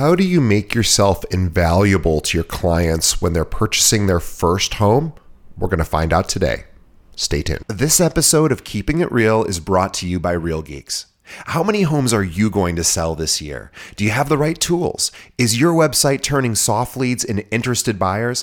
How do you make yourself invaluable to your clients when they're purchasing their first home? We're going to find out today. Stay tuned. This episode of Keeping It Real is brought to you by Real Geeks. How many homes are you going to sell this year? Do you have the right tools? Is your website turning soft leads into interested buyers?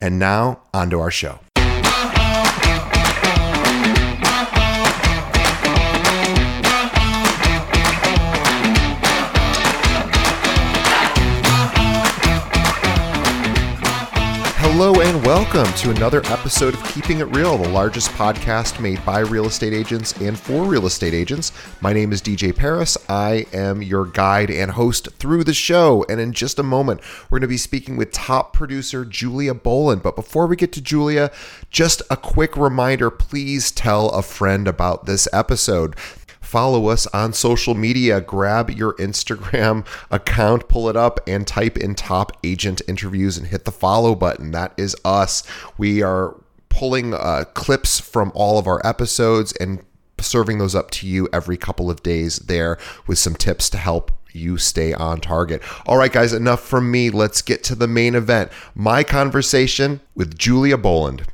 And now, on to our show. Welcome to another episode of Keeping It Real, the largest podcast made by real estate agents and for real estate agents. My name is DJ Paris. I am your guide and host through the show. And in just a moment, we're going to be speaking with top producer Julia Boland. But before we get to Julia, just a quick reminder please tell a friend about this episode follow us on social media. Grab your Instagram account, pull it up, and type in top agent interviews and hit the follow button. That is us. We are pulling uh, clips from all of our episodes and serving those up to you every couple of days there with some tips to help you stay on target. All right, guys, enough from me. Let's get to the main event my conversation with Julia Boland.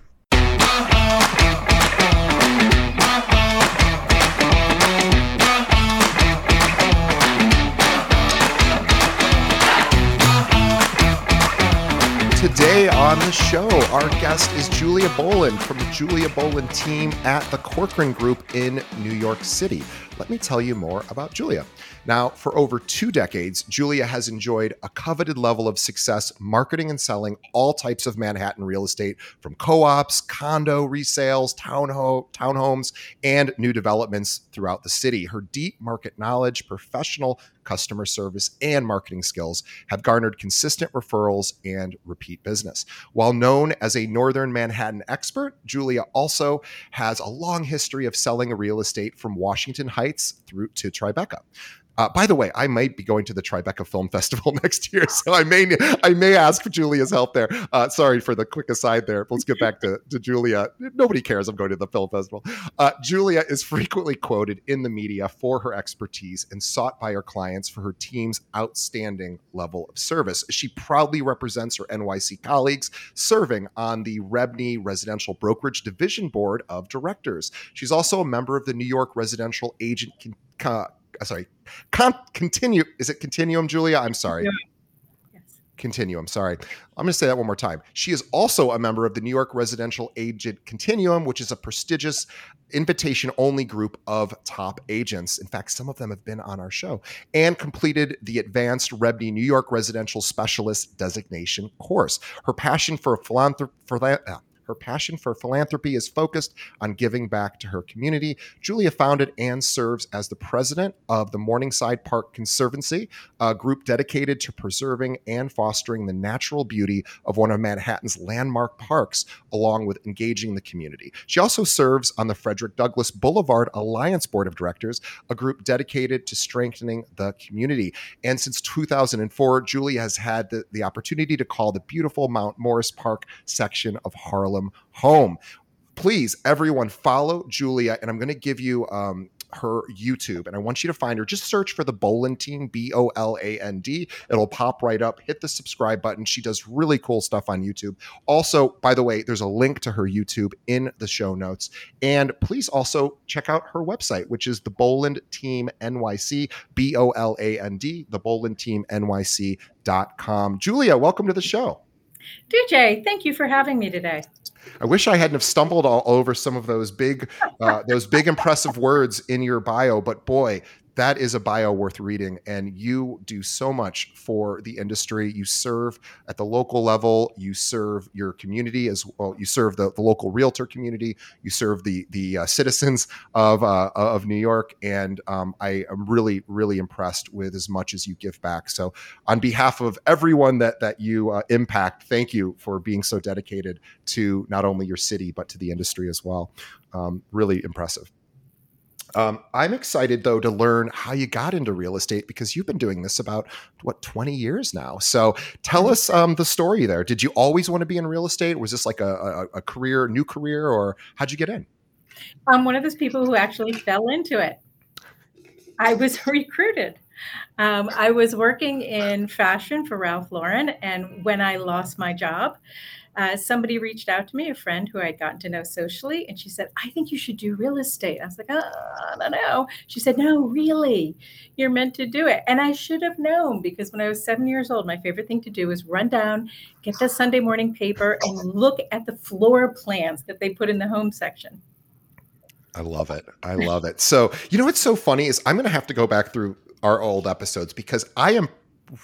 Today on the show, our guest is Julia Boland from the Julia Boland team at the Corcoran Group in New York City. Let me tell you more about Julia. Now, for over two decades, Julia has enjoyed a coveted level of success marketing and selling all types of Manhattan real estate from co ops, condo resales, townho- townhomes, and new developments throughout the city. Her deep market knowledge, professional customer service, and marketing skills have garnered consistent referrals and repeat business. While known as a Northern Manhattan expert, Julia also has a long history of selling real estate from Washington Heights through to Tribeca. Uh, by the way, I might be going to the Tribeca Film Festival next year, so I may I may ask for Julia's help there. Uh, sorry for the quick aside there. Let's get back to, to Julia. Nobody cares I'm going to the film festival. Uh, Julia is frequently quoted in the media for her expertise and sought by her clients for her team's outstanding level of service. She proudly represents her NYC colleagues, serving on the REBNY Residential Brokerage Division Board of Directors. She's also a member of the New York Residential Agent. Con- Uh, sorry, Con- continue. Is it Continuum, Julia? I'm sorry. Yeah. Continuum. Sorry. I'm going to say that one more time. She is also a member of the New York Residential Agent Continuum, which is a prestigious invitation only group of top agents. In fact, some of them have been on our show and completed the Advanced REBNY New York Residential Specialist Designation course. Her passion for philanthropy. Uh, Her passion for philanthropy is focused on giving back to her community. Julia founded and serves as the president of the Morningside Park Conservancy, a group dedicated to preserving and fostering the natural beauty of one of Manhattan's landmark parks, along with engaging the community. She also serves on the Frederick Douglass Boulevard Alliance Board of Directors, a group dedicated to strengthening the community. And since 2004, Julia has had the, the opportunity to call the beautiful Mount Morris Park section of Harlem home. Please, everyone, follow Julia, and I'm going to give you um, her YouTube, and I want you to find her. Just search for the Boland Team, B O L A N D. It'll pop right up. Hit the subscribe button. She does really cool stuff on YouTube. Also, by the way, there's a link to her YouTube in the show notes. And please also check out her website, which is the Boland Team NYC, B O L A N D, the Boland Team NYC.com. Julia, welcome to the show. DJ, thank you for having me today. I wish I hadn't have stumbled all over some of those big, uh, those big impressive words in your bio. But boy, that is a bio worth reading. And you do so much for the industry. You serve at the local level. You serve your community as well. You serve the, the local realtor community. You serve the the uh, citizens of uh, of New York. And um, I am really really impressed with as much as you give back. So on behalf of everyone that that you uh, impact, thank you for being so dedicated to not only your city but to the industry as well. Um, really impressive. Um, I'm excited though to learn how you got into real estate because you've been doing this about what 20 years now. So tell mm-hmm. us um, the story there. Did you always want to be in real estate? Was this like a, a, a career, new career, or how'd you get in? I'm one of those people who actually fell into it. I was recruited. Um, I was working in fashion for Ralph Lauren, and when I lost my job, uh, somebody reached out to me, a friend who I'd gotten to know socially, and she said, I think you should do real estate. I was like, oh, I don't know. She said, No, really, you're meant to do it. And I should have known because when I was seven years old, my favorite thing to do was run down, get the Sunday morning paper, and look at the floor plans that they put in the home section. I love it. I love it. So, you know what's so funny is I'm going to have to go back through our old episodes because I am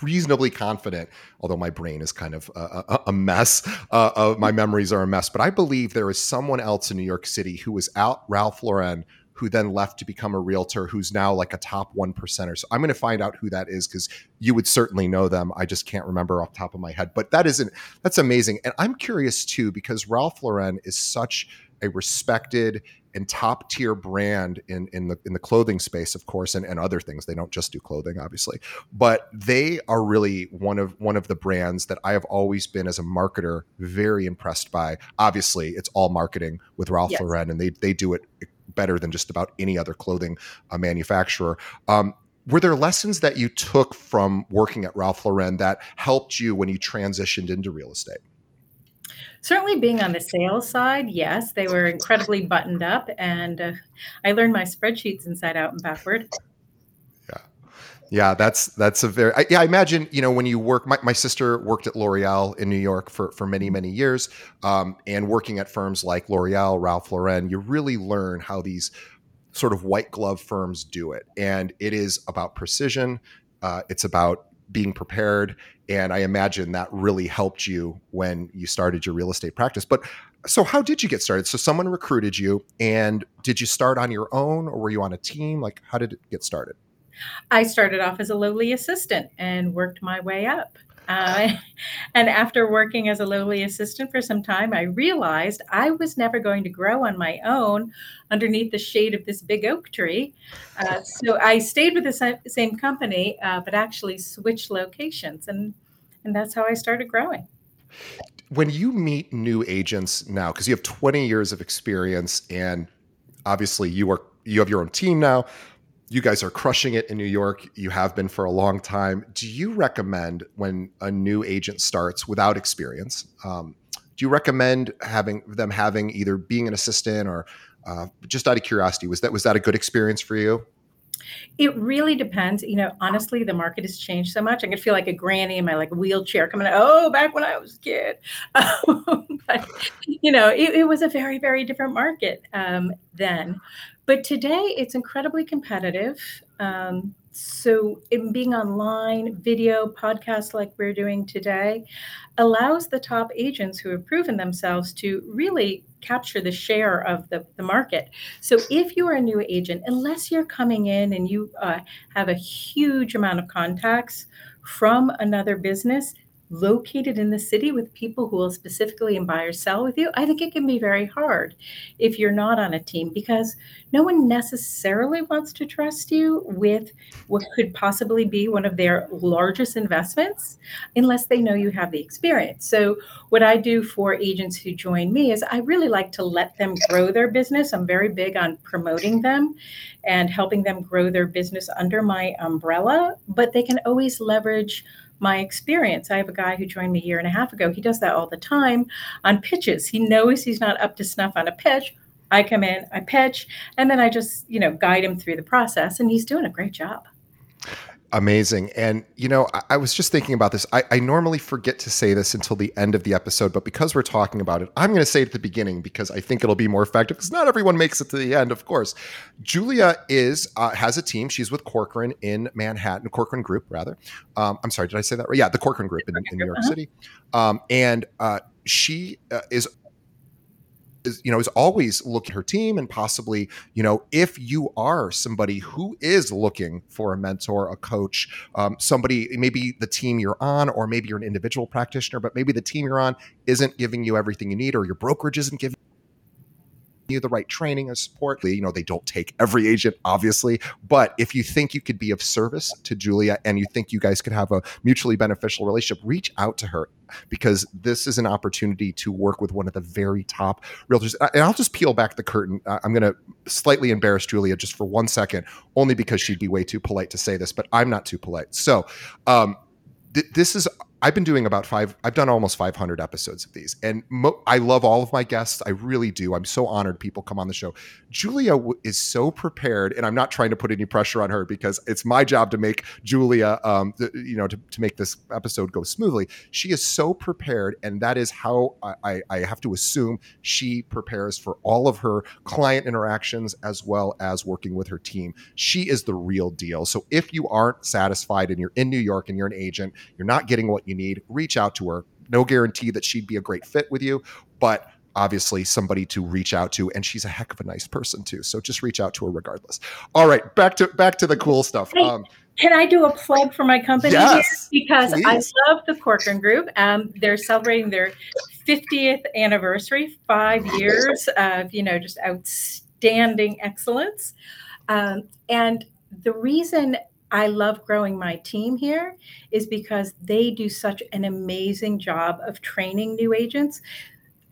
reasonably confident, although my brain is kind of a, a mess. Uh, uh, my memories are a mess, but I believe there is someone else in New York City who was out Ralph Lauren who then left to become a realtor who's now like a top one percenter. So I'm going to find out who that is because you would certainly know them. I just can't remember off top of my head. But that isn't that's amazing. And I'm curious too, because Ralph Lauren is such a respected and top tier brand in in the in the clothing space, of course, and, and other things. They don't just do clothing, obviously, but they are really one of one of the brands that I have always been as a marketer very impressed by. Obviously, it's all marketing with Ralph yes. Lauren, and they they do it better than just about any other clothing uh, manufacturer. Um, were there lessons that you took from working at Ralph Lauren that helped you when you transitioned into real estate? Certainly, being on the sales side, yes, they were incredibly buttoned up, and uh, I learned my spreadsheets inside out and backward. Yeah, yeah, that's that's a very I, yeah. I imagine you know when you work. My, my sister worked at L'Oreal in New York for for many many years, um, and working at firms like L'Oreal, Ralph Lauren, you really learn how these sort of white glove firms do it, and it is about precision. Uh, it's about being prepared. And I imagine that really helped you when you started your real estate practice. But so, how did you get started? So, someone recruited you, and did you start on your own or were you on a team? Like, how did it get started? I started off as a lowly assistant and worked my way up. Uh, and after working as a lowly assistant for some time, I realized I was never going to grow on my own underneath the shade of this big oak tree. Uh, so I stayed with the same company, uh, but actually switched locations. And, and that's how I started growing. When you meet new agents now, because you have 20 years of experience and obviously you are you have your own team now you guys are crushing it in New York. You have been for a long time. Do you recommend when a new agent starts without experience? Um, do you recommend having them having either being an assistant or uh, just out of curiosity? Was that was that a good experience for you? It really depends. You know, honestly, the market has changed so much. I could feel like a granny in my like wheelchair coming. Oh, back when I was a kid. but you know, it, it, was a very, very different market um, then. But today it's incredibly competitive. Um, so, being online, video, podcasts like we're doing today allows the top agents who have proven themselves to really capture the share of the, the market. So, if you are a new agent, unless you're coming in and you uh, have a huge amount of contacts from another business, located in the city with people who will specifically and buy or sell with you, I think it can be very hard if you're not on a team because no one necessarily wants to trust you with what could possibly be one of their largest investments unless they know you have the experience. So, what I do for agents who join me is I really like to let them grow their business. I'm very big on promoting them and helping them grow their business under my umbrella, but they can always leverage my experience. I have a guy who joined me a year and a half ago. He does that all the time on pitches. He knows he's not up to snuff on a pitch. I come in, I pitch, and then I just, you know, guide him through the process, and he's doing a great job. Amazing. And, you know, I, I was just thinking about this. I, I, normally forget to say this until the end of the episode, but because we're talking about it, I'm going to say it at the beginning because I think it'll be more effective because not everyone makes it to the end, of course. Julia is, uh, has a team. She's with Corcoran in Manhattan, Corcoran Group, rather. Um, I'm sorry, did I say that right? Yeah, the Corcoran Group in, in New York uh-huh. City. Um, and uh, she uh, is is, you know is always looking at her team and possibly you know if you are somebody who is looking for a mentor a coach um, somebody maybe the team you're on or maybe you're an individual practitioner but maybe the team you're on isn't giving you everything you need or your brokerage isn't giving you the right training and support. You know, they don't take every agent, obviously, but if you think you could be of service to Julia and you think you guys could have a mutually beneficial relationship, reach out to her because this is an opportunity to work with one of the very top realtors. And I'll just peel back the curtain. I'm going to slightly embarrass Julia just for one second, only because she'd be way too polite to say this, but I'm not too polite. So, um, th- this is I've been doing about five, I've done almost 500 episodes of these. And mo- I love all of my guests. I really do. I'm so honored people come on the show. Julia w- is so prepared, and I'm not trying to put any pressure on her because it's my job to make Julia, um, th- you know, to, to make this episode go smoothly. She is so prepared, and that is how I, I have to assume she prepares for all of her client interactions as well as working with her team. She is the real deal. So if you aren't satisfied and you're in New York and you're an agent, you're not getting what you need, reach out to her. No guarantee that she'd be a great fit with you, but obviously somebody to reach out to and she's a heck of a nice person too. So just reach out to her regardless. All right back to back to the cool stuff. Hey, um, can i do a plug for my company yes, because please. i love the corcoran group um, they're celebrating their 50th anniversary five years of you know just outstanding excellence. Um, and the reason I love growing my team here is because they do such an amazing job of training new agents.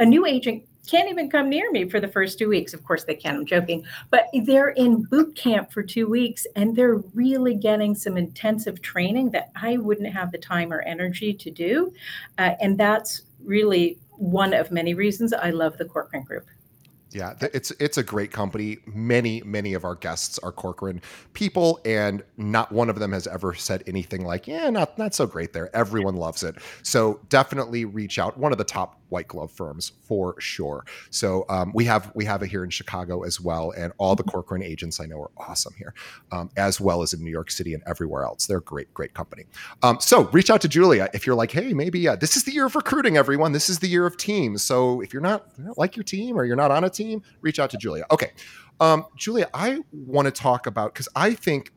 A new agent can't even come near me for the first two weeks. Of course, they can, I'm joking, but they're in boot camp for two weeks and they're really getting some intensive training that I wouldn't have the time or energy to do. Uh, and that's really one of many reasons I love the Corcoran Group. Yeah, it's it's a great company. Many many of our guests are Corcoran people, and not one of them has ever said anything like, "Yeah, not not so great there." Everyone loves it, so definitely reach out. One of the top white glove firms for sure. So um, we have we have it here in Chicago as well, and all the Corcoran agents I know are awesome here, um, as well as in New York City and everywhere else. They're a great great company. Um, so reach out to Julia if you're like, hey, maybe uh, this is the year of recruiting. Everyone, this is the year of teams. So if you're not you like your team or you're not on a team, reach out to Julia. Okay. Um, Julia, I want to talk about because I think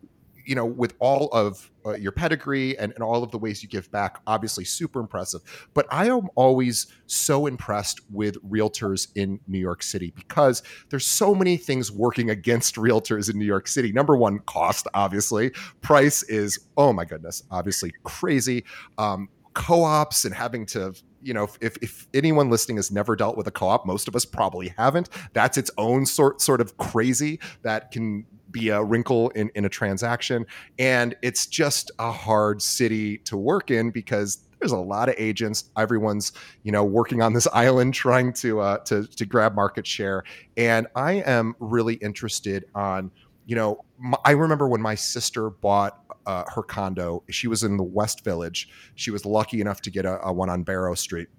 you know, with all of uh, your pedigree and, and all of the ways you give back, obviously super impressive. But I am always so impressed with realtors in New York City because there's so many things working against realtors in New York City. Number one, cost, obviously. Price is, oh my goodness, obviously crazy. Um, co-ops and having to you know if, if anyone listening has never dealt with a co-op most of us probably haven't that's its own sort sort of crazy that can be a wrinkle in, in a transaction. And it's just a hard city to work in because there's a lot of agents. Everyone's, you know, working on this island trying to uh, to to grab market share. And I am really interested on, you know, my, I remember when my sister bought uh, her condo. She was in the West Village. She was lucky enough to get a, a one on Barrow Street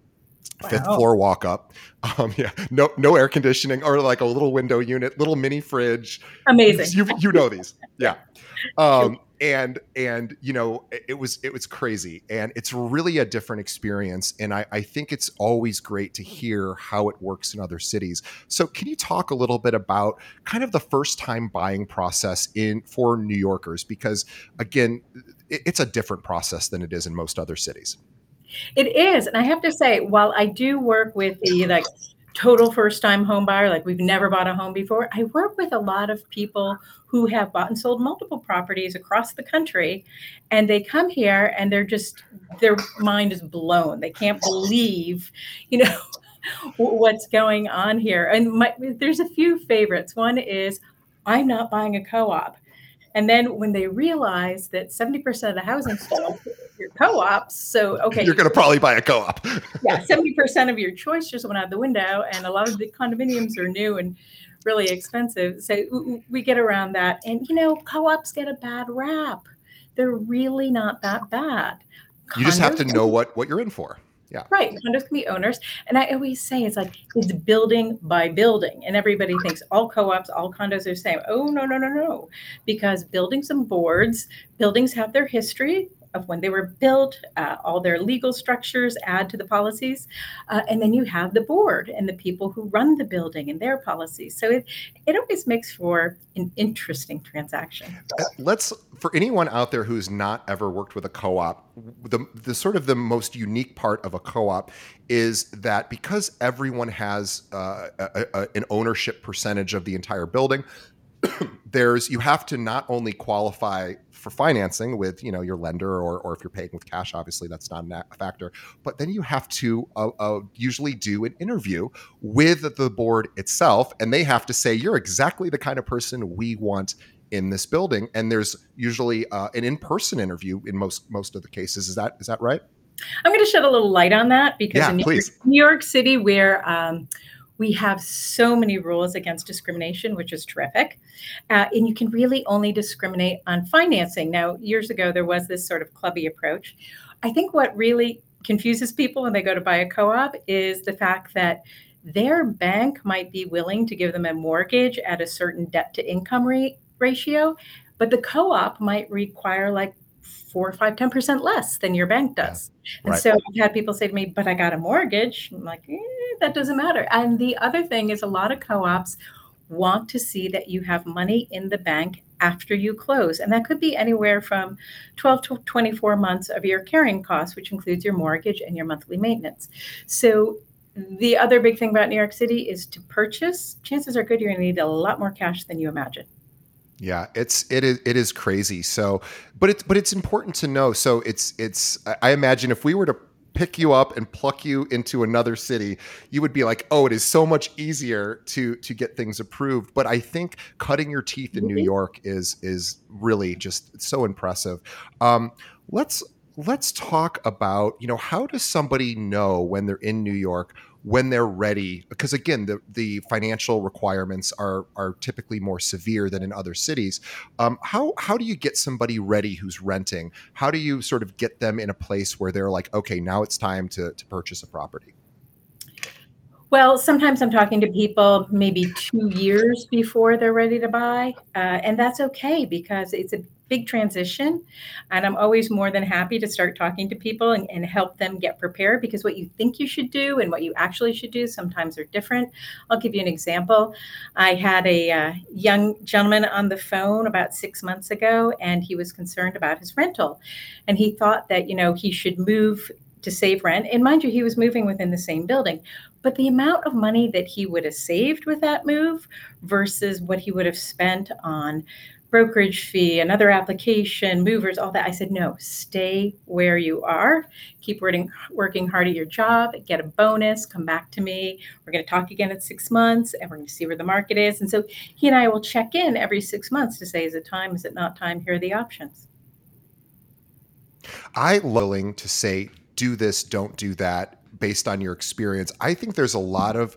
Wow. fifth floor walk up. Um, yeah, no no air conditioning or like a little window unit, little mini fridge. Amazing. You you know these, yeah. Um, and and you know it was it was crazy, and it's really a different experience. And I I think it's always great to hear how it works in other cities. So can you talk a little bit about kind of the first time buying process in for New Yorkers? Because again, it, it's a different process than it is in most other cities. It is. And I have to say, while I do work with the like total first time home buyer, like we've never bought a home before, I work with a lot of people who have bought and sold multiple properties across the country. And they come here and they're just, their mind is blown. They can't believe, you know, what's going on here. And my, there's a few favorites. One is, I'm not buying a co op. And then when they realize that 70% of the housing stock your co-ops, so okay, you're going to probably buy a co-op. yeah, 70% of your choice just went out the window, and a lot of the condominiums are new and really expensive. So we get around that, and you know, co-ops get a bad rap. they're really not that bad. You just have to know what what you're in for. Yeah. Right. Condos can be owners. And I always say it's like it's building by building. And everybody thinks all co-ops, all condos are the same. Oh no, no, no, no. Because buildings and boards, buildings have their history of when they were built, uh, all their legal structures add to the policies, uh, and then you have the board and the people who run the building and their policies. So it it always makes for an interesting transaction. Uh, let's for anyone out there who's not ever worked with a co-op, the the sort of the most unique part of a co-op is that because everyone has uh, a, a, an ownership percentage of the entire building there's you have to not only qualify for financing with you know your lender or, or if you're paying with cash obviously that's not a factor but then you have to uh, uh, usually do an interview with the board itself and they have to say you're exactly the kind of person we want in this building and there's usually uh, an in-person interview in most most of the cases. Is that is that right? I'm going to shed a little light on that because yeah, in new york, new york city where um, we have so many rules against discrimination, which is terrific. Uh, and you can really only discriminate on financing. Now, years ago, there was this sort of clubby approach. I think what really confuses people when they go to buy a co op is the fact that their bank might be willing to give them a mortgage at a certain debt to income rate ratio, but the co op might require like four, five, ten percent less than your bank does. And right. so I've had people say to me, but I got a mortgage. I'm like, eh, that doesn't matter. And the other thing is a lot of co-ops want to see that you have money in the bank after you close. And that could be anywhere from 12 to 24 months of your carrying costs, which includes your mortgage and your monthly maintenance. So the other big thing about New York City is to purchase, chances are good you're going to need a lot more cash than you imagine. Yeah, it's it is it is crazy. So, but it's but it's important to know. So it's it's I imagine if we were to pick you up and pluck you into another city, you would be like, "Oh, it is so much easier to to get things approved." But I think cutting your teeth in New mm-hmm. York is is really just so impressive. Um, let's let's talk about you know how does somebody know when they're in New York when they're ready because again the, the financial requirements are are typically more severe than in other cities um, how how do you get somebody ready who's renting how do you sort of get them in a place where they're like okay now it's time to to purchase a property well, sometimes I'm talking to people maybe two years before they're ready to buy. Uh, and that's okay because it's a big transition. And I'm always more than happy to start talking to people and, and, help them get prepared because what you think you should do and what you actually should do sometimes are different. I'll give you an example. I had a uh, young gentleman on the phone about six months ago, and he was concerned about his rental. And he thought that, you know, he should move to save rent. And mind you, he was moving within the same building. But the amount of money that he would have saved with that move versus what he would have spent on brokerage fee, another application, movers, all that. I said, no, stay where you are. Keep working, working hard at your job, get a bonus, come back to me. We're going to talk again in six months and we're going to see where the market is. And so he and I will check in every six months to say, is it time? Is it not time? Here are the options. I willing to say, do this, don't do that based on your experience. I think there's a lot of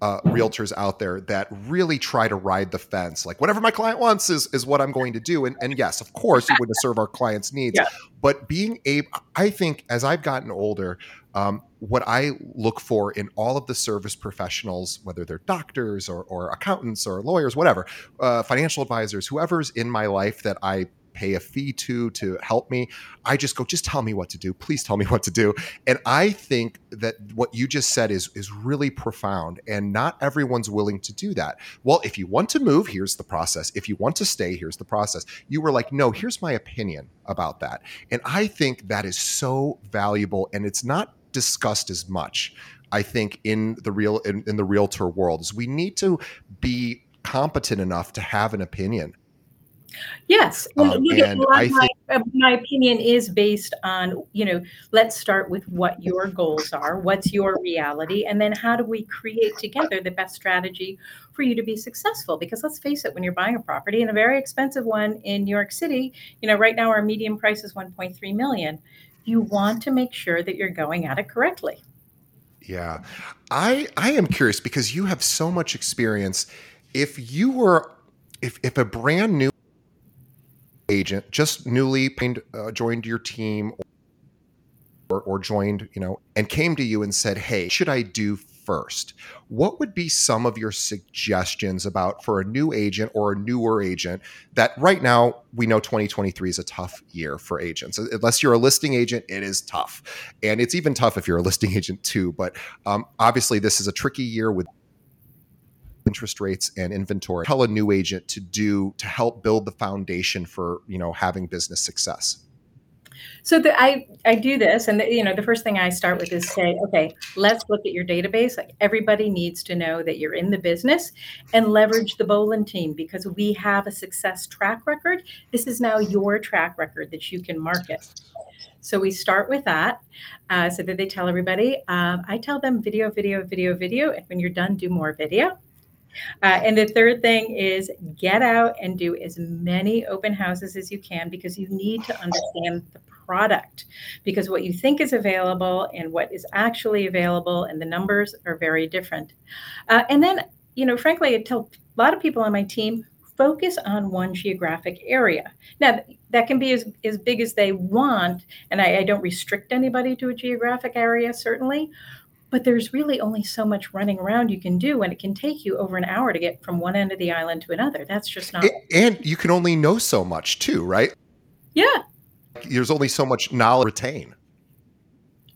uh, realtors out there that really try to ride the fence. Like whatever my client wants is is what I'm going to do. And and yes, of course, we want to serve our clients' needs. Yeah. But being able, I think, as I've gotten older, um, what I look for in all of the service professionals, whether they're doctors or, or accountants or lawyers, whatever, uh, financial advisors, whoever's in my life that I pay a fee to to help me. I just go, just tell me what to do. Please tell me what to do. And I think that what you just said is is really profound. And not everyone's willing to do that. Well, if you want to move, here's the process. If you want to stay, here's the process. You were like, no, here's my opinion about that. And I think that is so valuable and it's not discussed as much. I think in the real in, in the realtor world is we need to be competent enough to have an opinion Yes, um, and I my, think, my opinion is based on you know. Let's start with what your goals are. What's your reality, and then how do we create together the best strategy for you to be successful? Because let's face it, when you're buying a property and a very expensive one in New York City, you know, right now our median price is 1.3 million. You want to make sure that you're going at it correctly. Yeah, I I am curious because you have so much experience. If you were if if a brand new agent just newly uh, joined your team or, or joined, you know, and came to you and said, "Hey, should I do first? What would be some of your suggestions about for a new agent or a newer agent that right now we know 2023 is a tough year for agents. Unless you're a listing agent, it is tough, and it's even tough if you're a listing agent too. But um, obviously, this is a tricky year with interest rates and inventory tell a new agent to do to help build the foundation for you know having business success so the, I I do this, and the, you know the first thing I start with is say, okay, let's look at your database. Like everybody needs to know that you're in the business, and leverage the Boland team because we have a success track record. This is now your track record that you can market. So we start with that, uh, so that they tell everybody. Um, I tell them video, video, video, video, and when you're done, do more video. Uh, and the third thing is get out and do as many open houses as you can because you need to understand the product because what you think is available and what is actually available and the numbers are very different. Uh, and then, you know, frankly, I tell a lot of people on my team focus on one geographic area. Now, that can be as, as big as they want, and I, I don't restrict anybody to a geographic area, certainly, but there's really only so much running around you can do and it can take you over an hour to get from one end of the island to another. That's just not and you can only know so much too right? Yeah. There's only so much knowledge retain.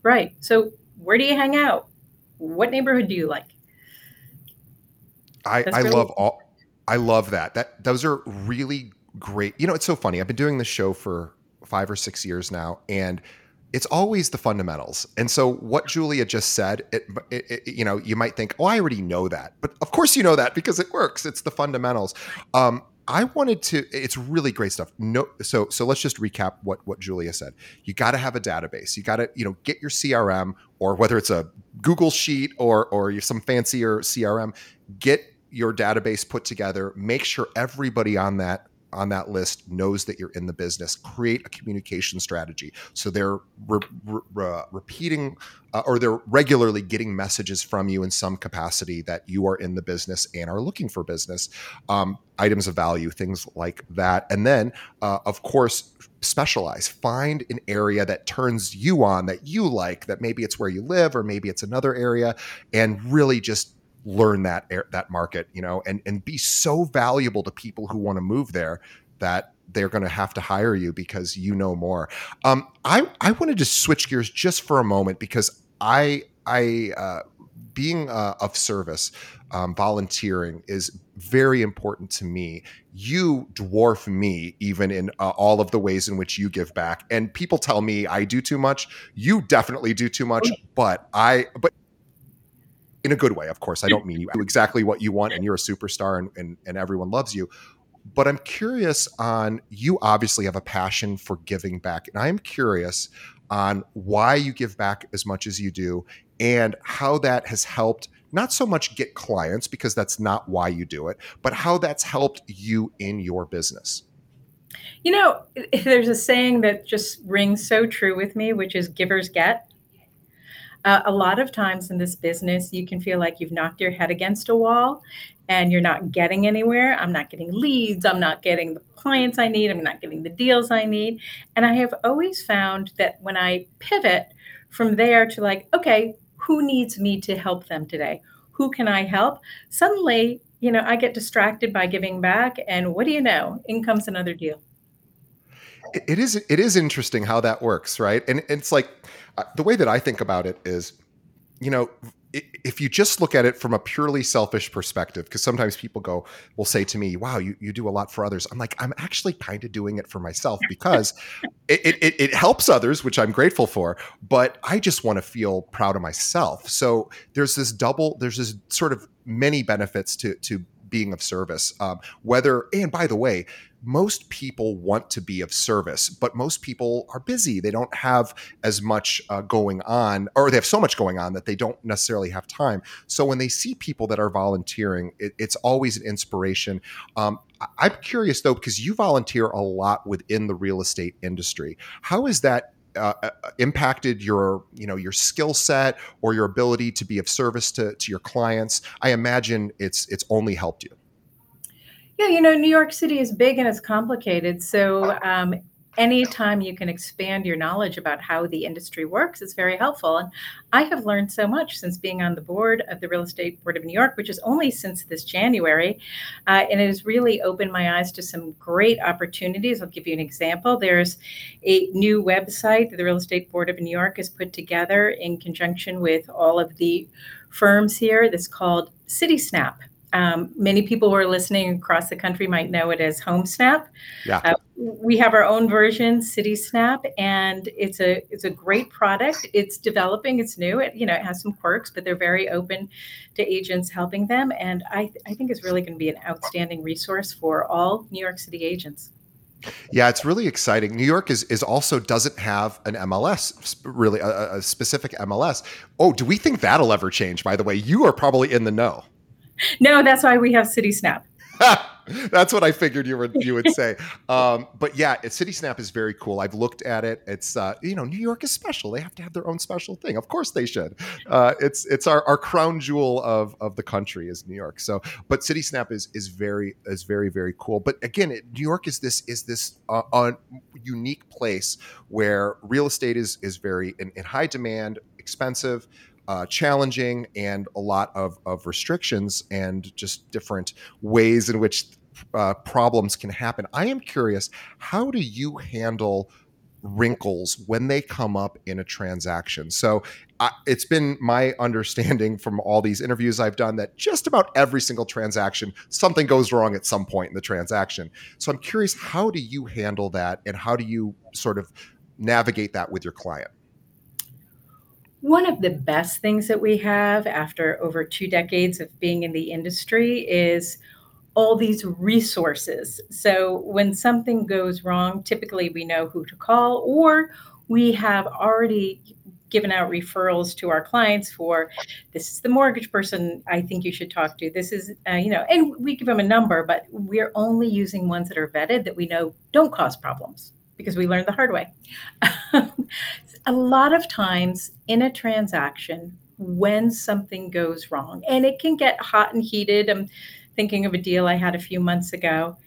Right. So where do you hang out? What neighborhood do you like? I i really- love all i love that. That those are really great you know it's so funny. I've been doing this show for five or six years now and it's always the fundamentals. And so what Julia just said, it, it, it, you know, you might think, oh, I already know that, but of course you know that because it works. It's the fundamentals. Um, I wanted to. It's really great stuff. No, so so let's just recap what what Julia said. You got to have a database. You got to you know get your CRM or whether it's a Google sheet or or some fancier CRM. Get your database put together. Make sure everybody on that on that list knows that you're in the business. Create a communication strategy so they're re- re- repeating uh, or they're regularly getting messages from you in some capacity that you are in the business and are looking for business, um, items of value, things like that. And then, uh, of course, specialize. Find an area that turns you on, that you like, that maybe it's where you live or maybe it's another area, and really just learn that that market, you know, and and be so valuable to people who want to move there that they're going to have to hire you because you know more. Um, I I wanted to switch gears just for a moment because I I uh, being uh, of service, um, volunteering is very important to me. You dwarf me even in uh, all of the ways in which you give back. And people tell me I do too much. You definitely do too much, but I but in a good way, of course. I don't mean you do exactly what you want and you're a superstar and, and, and everyone loves you. But I'm curious on you obviously have a passion for giving back. And I'm curious on why you give back as much as you do and how that has helped not so much get clients because that's not why you do it, but how that's helped you in your business. You know, there's a saying that just rings so true with me, which is givers get. Uh, a lot of times in this business, you can feel like you've knocked your head against a wall and you're not getting anywhere. I'm not getting leads. I'm not getting the clients I need. I'm not getting the deals I need. And I have always found that when I pivot from there to like, okay, who needs me to help them today? Who can I help? Suddenly, you know, I get distracted by giving back. And what do you know? In comes another deal. It is it is interesting how that works, right? And it's like uh, the way that I think about it is, you know, if you just look at it from a purely selfish perspective, because sometimes people go, will say to me, wow, you, you do a lot for others. I'm like, I'm actually kind of doing it for myself because it, it, it helps others, which I'm grateful for, but I just want to feel proud of myself. So there's this double, there's this sort of many benefits to, to being of service. Um, whether, and by the way, most people want to be of service, but most people are busy. They don't have as much uh, going on, or they have so much going on that they don't necessarily have time. So when they see people that are volunteering, it, it's always an inspiration. Um, I'm curious though, because you volunteer a lot within the real estate industry. How is that uh, uh impacted your you know your skill set or your ability to be of service to, to your clients i imagine it's it's only helped you Yeah, you know, New York City is big and it's complicated. So um, anytime you can expand your knowledge about how the industry works is very helpful. And I have learned so much since being on the board of the Real Estate Board of New York, which is only since this January. Uh, and it has really opened my eyes to some great opportunities. I'll give you an example. There's a new website that the Real Estate Board of New York has put together in conjunction with all of the firms here that's called CitySnap. Um, many people who are listening across the country might know it as HomeSnap. Yeah. Uh, we have our own version, CitySnap, and it's a it's a great product. It's developing. It's new. It you know it has some quirks, but they're very open to agents helping them, and I I think it's really going to be an outstanding resource for all New York City agents. Yeah, it's really exciting. New York is is also doesn't have an MLS, really a, a specific MLS. Oh, do we think that'll ever change? By the way, you are probably in the know no, that's why we have CitySnap. That's what I figured you would you would say. Um, but yeah, CitySnap is very cool. I've looked at it. It's uh, you know New York is special. They have to have their own special thing. Of course they should. Uh, it's it's our, our crown jewel of of the country is New York. So, but CitySnap is is very is very very cool. But again, it, New York is this is this uh, unique place where real estate is is very in, in high demand, expensive uh, challenging and a lot of, of restrictions and just different ways in which uh, problems can happen. I am curious, how do you handle wrinkles when they come up in a transaction? So uh, it's been my understanding from all these interviews I've done that just about every single transaction, something goes wrong at some point in the transaction. So I'm curious, how do you handle that and how do you sort of navigate that with your client? One of the best things that we have after over two decades of being in the industry is all these resources. So when something goes wrong, typically we know who to call, or we have already given out referrals to our clients for this is the mortgage person I think you should talk to. This is, uh, you know, and we give them a number, but we're only using ones that are vetted that we know don't cause problems because we learned the hard way. a lot of times in a transaction, when something goes wrong, and it can get hot and heated. I'm thinking of a deal I had a few months ago.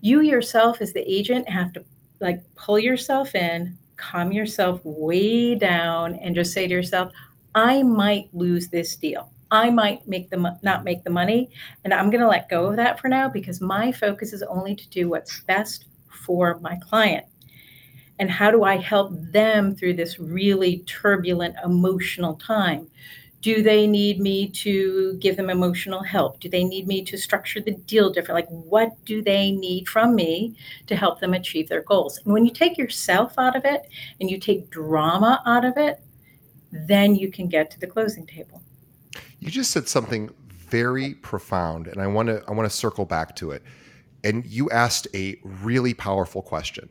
You yourself, as the agent, have to like pull yourself in, calm yourself way down, and just say to yourself, I might lose this deal. I might make the not make the money, and I'm going to let go of that for now because my focus is only to do what's best for my client and how do I help them through this really turbulent emotional time? Do they need me to give them emotional help? Do they need me to structure the deal different? Like, what do they need from me to help them achieve their goals? And when you take yourself out of it and you take drama out of it, then you can get to the closing table. You just said something very profound, and I want to I want to circle back to it. And you asked a really powerful question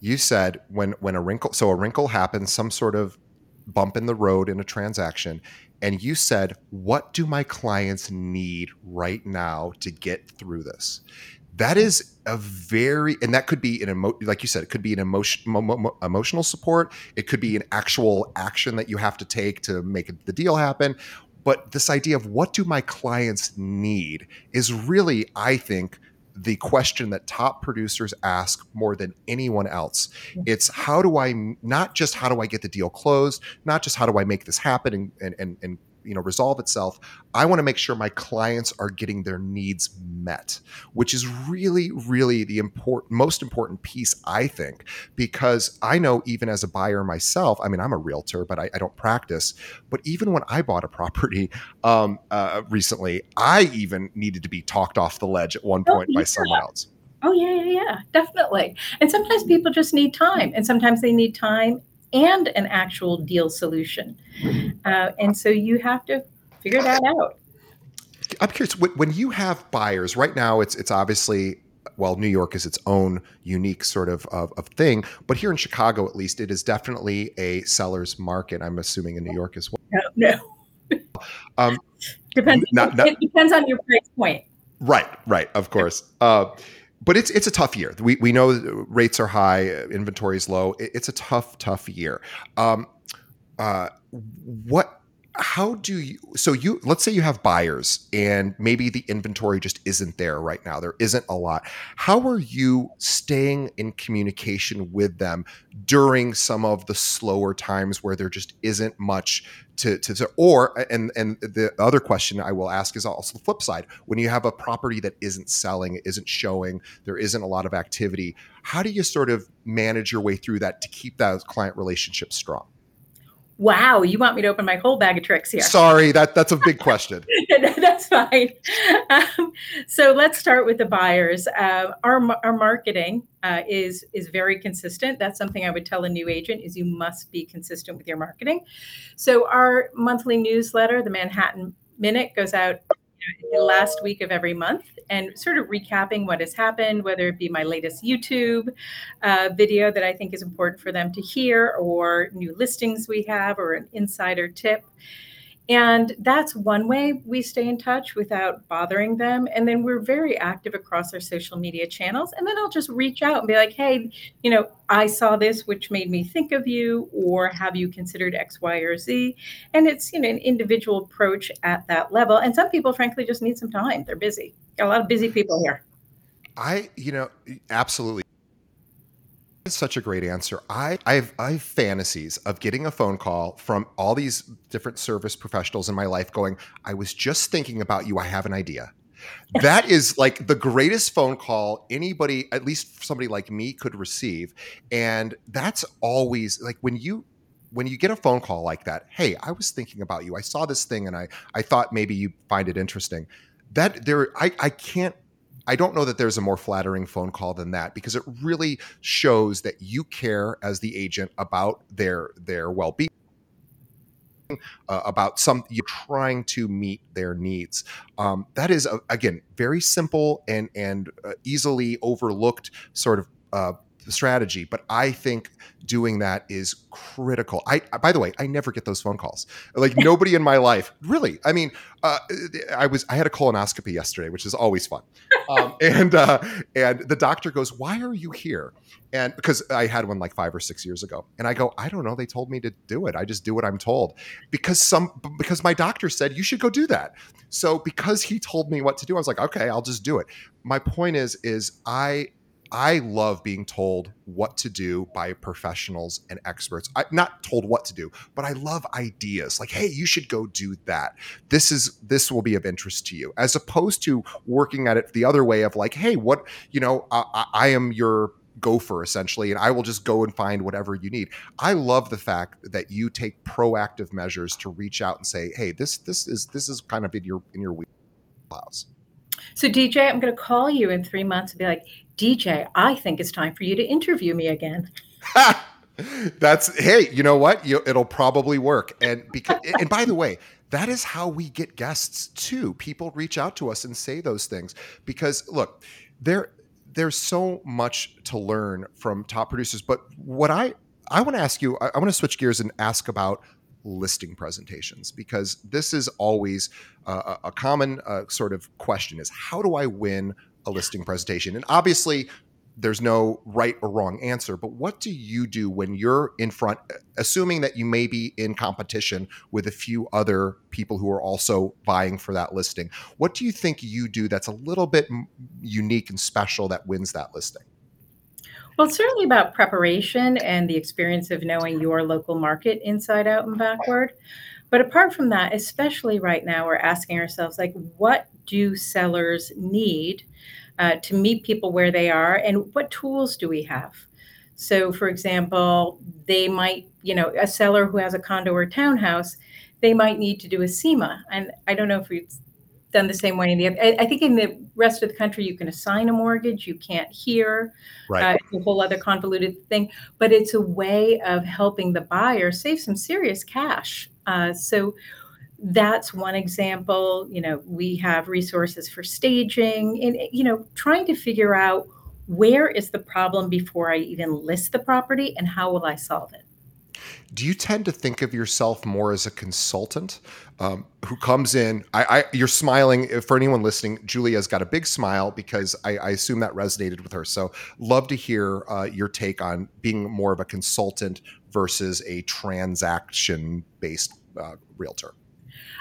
you said when when a wrinkle so a wrinkle happens some sort of bump in the road in a transaction and you said what do my clients need right now to get through this? That is a very and that could be an emo like you said it could be an emotion mo- emotional support. It could be an actual action that you have to take to make the deal happen. But this idea of what do my clients need is really i think the question that top producers ask more than anyone else. It's how do I not just how do I get the deal closed, not just how do I make this happen and and and, and you know resolve itself i want to make sure my clients are getting their needs met which is really really the important most important piece i think because i know even as a buyer myself i mean i'm a realtor but i, I don't practice but even when i bought a property um, uh, recently i even needed to be talked off the ledge at one oh, point yeah. by someone else Oh yeah, yeah, yeah, definitely. And sometimes people just need time, and sometimes they need time and an actual deal solution. Uh, and so you have to figure that out. I'm curious when you have buyers right now. It's it's obviously well, New York is its own unique sort of, of, of thing, but here in Chicago, at least, it is definitely a seller's market. I'm assuming in New York as well. No, no. um, depends. Not, not, it depends on your price point. Right, right. Of course. Uh, but it's it's a tough year. We we know rates are high, inventory is low. It's a tough tough year. Um, uh, what how do you so you let's say you have buyers and maybe the inventory just isn't there right now. There isn't a lot. How are you staying in communication with them during some of the slower times where there just isn't much to, to, to or and and the other question i will ask is also the flip side. When you have a property that isn't selling isn't showing there isn't a lot of activity how do you sort of manage your way through that to keep that client relationship strong Wow, you want me to open my whole bag of tricks here? Sorry, that that's a big question. that's fine. Um, so let's start with the buyers. Uh, our our marketing uh, is is very consistent. That's something I would tell a new agent: is you must be consistent with your marketing. So our monthly newsletter, the Manhattan Minute, goes out the last week of every month and sort of recapping what has happened, whether it be my latest YouTube uh, video that I think is important for them to hear, or new listings we have, or an insider tip. And that's one way we stay in touch without bothering them. And then we're very active across our social media channels. And then I'll just reach out and be like, hey, you know, I saw this, which made me think of you, or have you considered X, Y, or Z? And it's, you know, an individual approach at that level. And some people, frankly, just need some time. They're busy. Got a lot of busy people here. I, you know, absolutely such a great answer. I I have, I have fantasies of getting a phone call from all these different service professionals in my life going, I was just thinking about you. I have an idea. That is like the greatest phone call anybody, at least somebody like me, could receive. And that's always like when you when you get a phone call like that, hey, I was thinking about you. I saw this thing and I I thought maybe you find it interesting. That there I, I can't I don't know that there's a more flattering phone call than that because it really shows that you care as the agent about their their well-being uh, about some you're trying to meet their needs. Um, that is uh, again very simple and and uh, easily overlooked sort of uh, strategy but i think doing that is critical. I by the way i never get those phone calls. Like nobody in my life really. I mean uh, i was i had a colonoscopy yesterday which is always fun. Um, and uh, and the doctor goes why are you here? And because i had one like five or six years ago. And i go i don't know. They told me to do it. I just do what i'm told. Because some because my doctor said you should go do that. So because he told me what to do i was like okay i'll just do it. My point is is i I love being told what to do by professionals and experts. I not told what to do, but I love ideas like, hey, you should go do that. This is this will be of interest to you, as opposed to working at it the other way of like, hey, what you know, I, I am your gopher essentially and i will just go and find whatever you need i love the fact that you take proactive measures to reach out and say hey this this is this is kind of in your in your wheelhouse so dj i'm going to call you in three months and be like DJ, I think it's time for you to interview me again. That's hey, you know what? You, it'll probably work. And because and by the way, that is how we get guests too. People reach out to us and say those things because look, there there's so much to learn from top producers. But what I I want to ask you, I, I want to switch gears and ask about listing presentations because this is always uh, a common uh, sort of question: is how do I win a listing presentation. And obviously, there's no right or wrong answer, but what do you do when you're in front, assuming that you may be in competition with a few other people who are also vying for that listing? What do you think you do that's a little bit unique and special that wins that listing? Well, it's certainly about preparation and the experience of knowing your local market inside out and backward. But apart from that, especially right now, we're asking ourselves, like, what do sellers need uh, to meet people where they are and what tools do we have? So for example they might you know a seller who has a condo or townhouse they might need to do a CEMA and i don't know if we've done the same way in the I, I think in the rest of the country you can assign a mortgage you can't here right. uh, it's a whole other convoluted thing but it's a way of helping the buyer save some serious cash. Uh, so that's one example you know we have resources for staging and you know trying to figure out where is the problem before i even list the property and how will i solve it. Do you tend to think of yourself more as a consultant um, who comes in I, I, you're smiling for anyone listening julia's got a big smile because I, I assume that resonated with her. So love to hear uh, your take on being more of a consultant versus a transaction based uh, realtor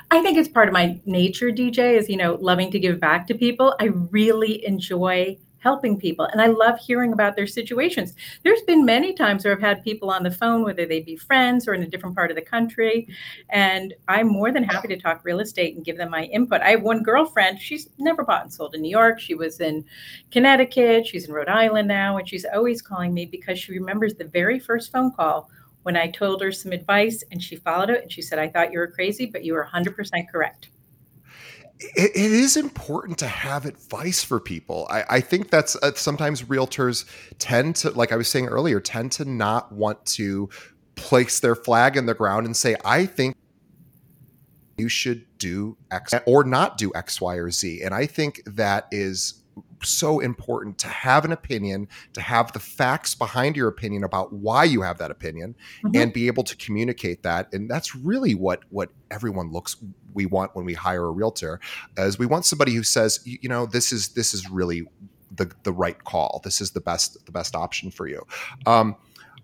I think it's part of my nature, DJ, is, you know, loving to give back to people. I really enjoy helping people. And I love hearing about their situations. There's been many times where I've had people on the phone, whether they be friends or in a different part of the country. And I'm more than happy to talk real estate and give them my input. I have one girlfriend, she's never bought and sold in New York. She was in Connecticut, she's in Rhode Island now, and she's always calling me because she remembers the very first phone call when I told her some advice and she followed it. And she said, I thought you were crazy, but you were 100% correct it, it is important to have advice for people. I, I think that's uh, sometimes realtors tend to, like I was saying earlier, tend to not want to place their flag in the ground and say, I think you should do X or not do X, Y, or Z. And I think that is so important to have an opinion, to have the facts behind your opinion about why you have that opinion mm-hmm. and be able to communicate that. And that's really what what everyone looks we want when we hire a realtor is we want somebody who says, you know, this is this is really the the right call. This is the best the best option for you. Um,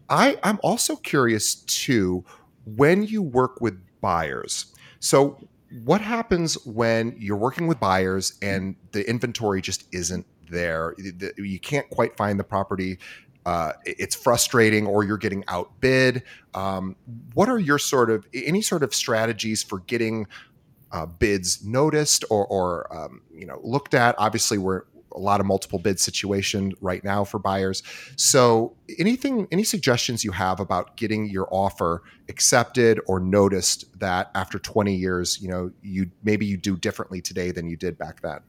I I'm also curious too when you work with buyers. So what happens when you're working with buyers and the inventory just isn't there? You can't quite find the property. Uh, it's frustrating, or you're getting outbid. Um, what are your sort of any sort of strategies for getting uh, bids noticed or, or um, you know looked at? Obviously, we're a lot of multiple bid situation right now for buyers. So anything, any suggestions you have about getting your offer accepted or noticed that after 20 years, you know, you maybe you do differently today than you did back then?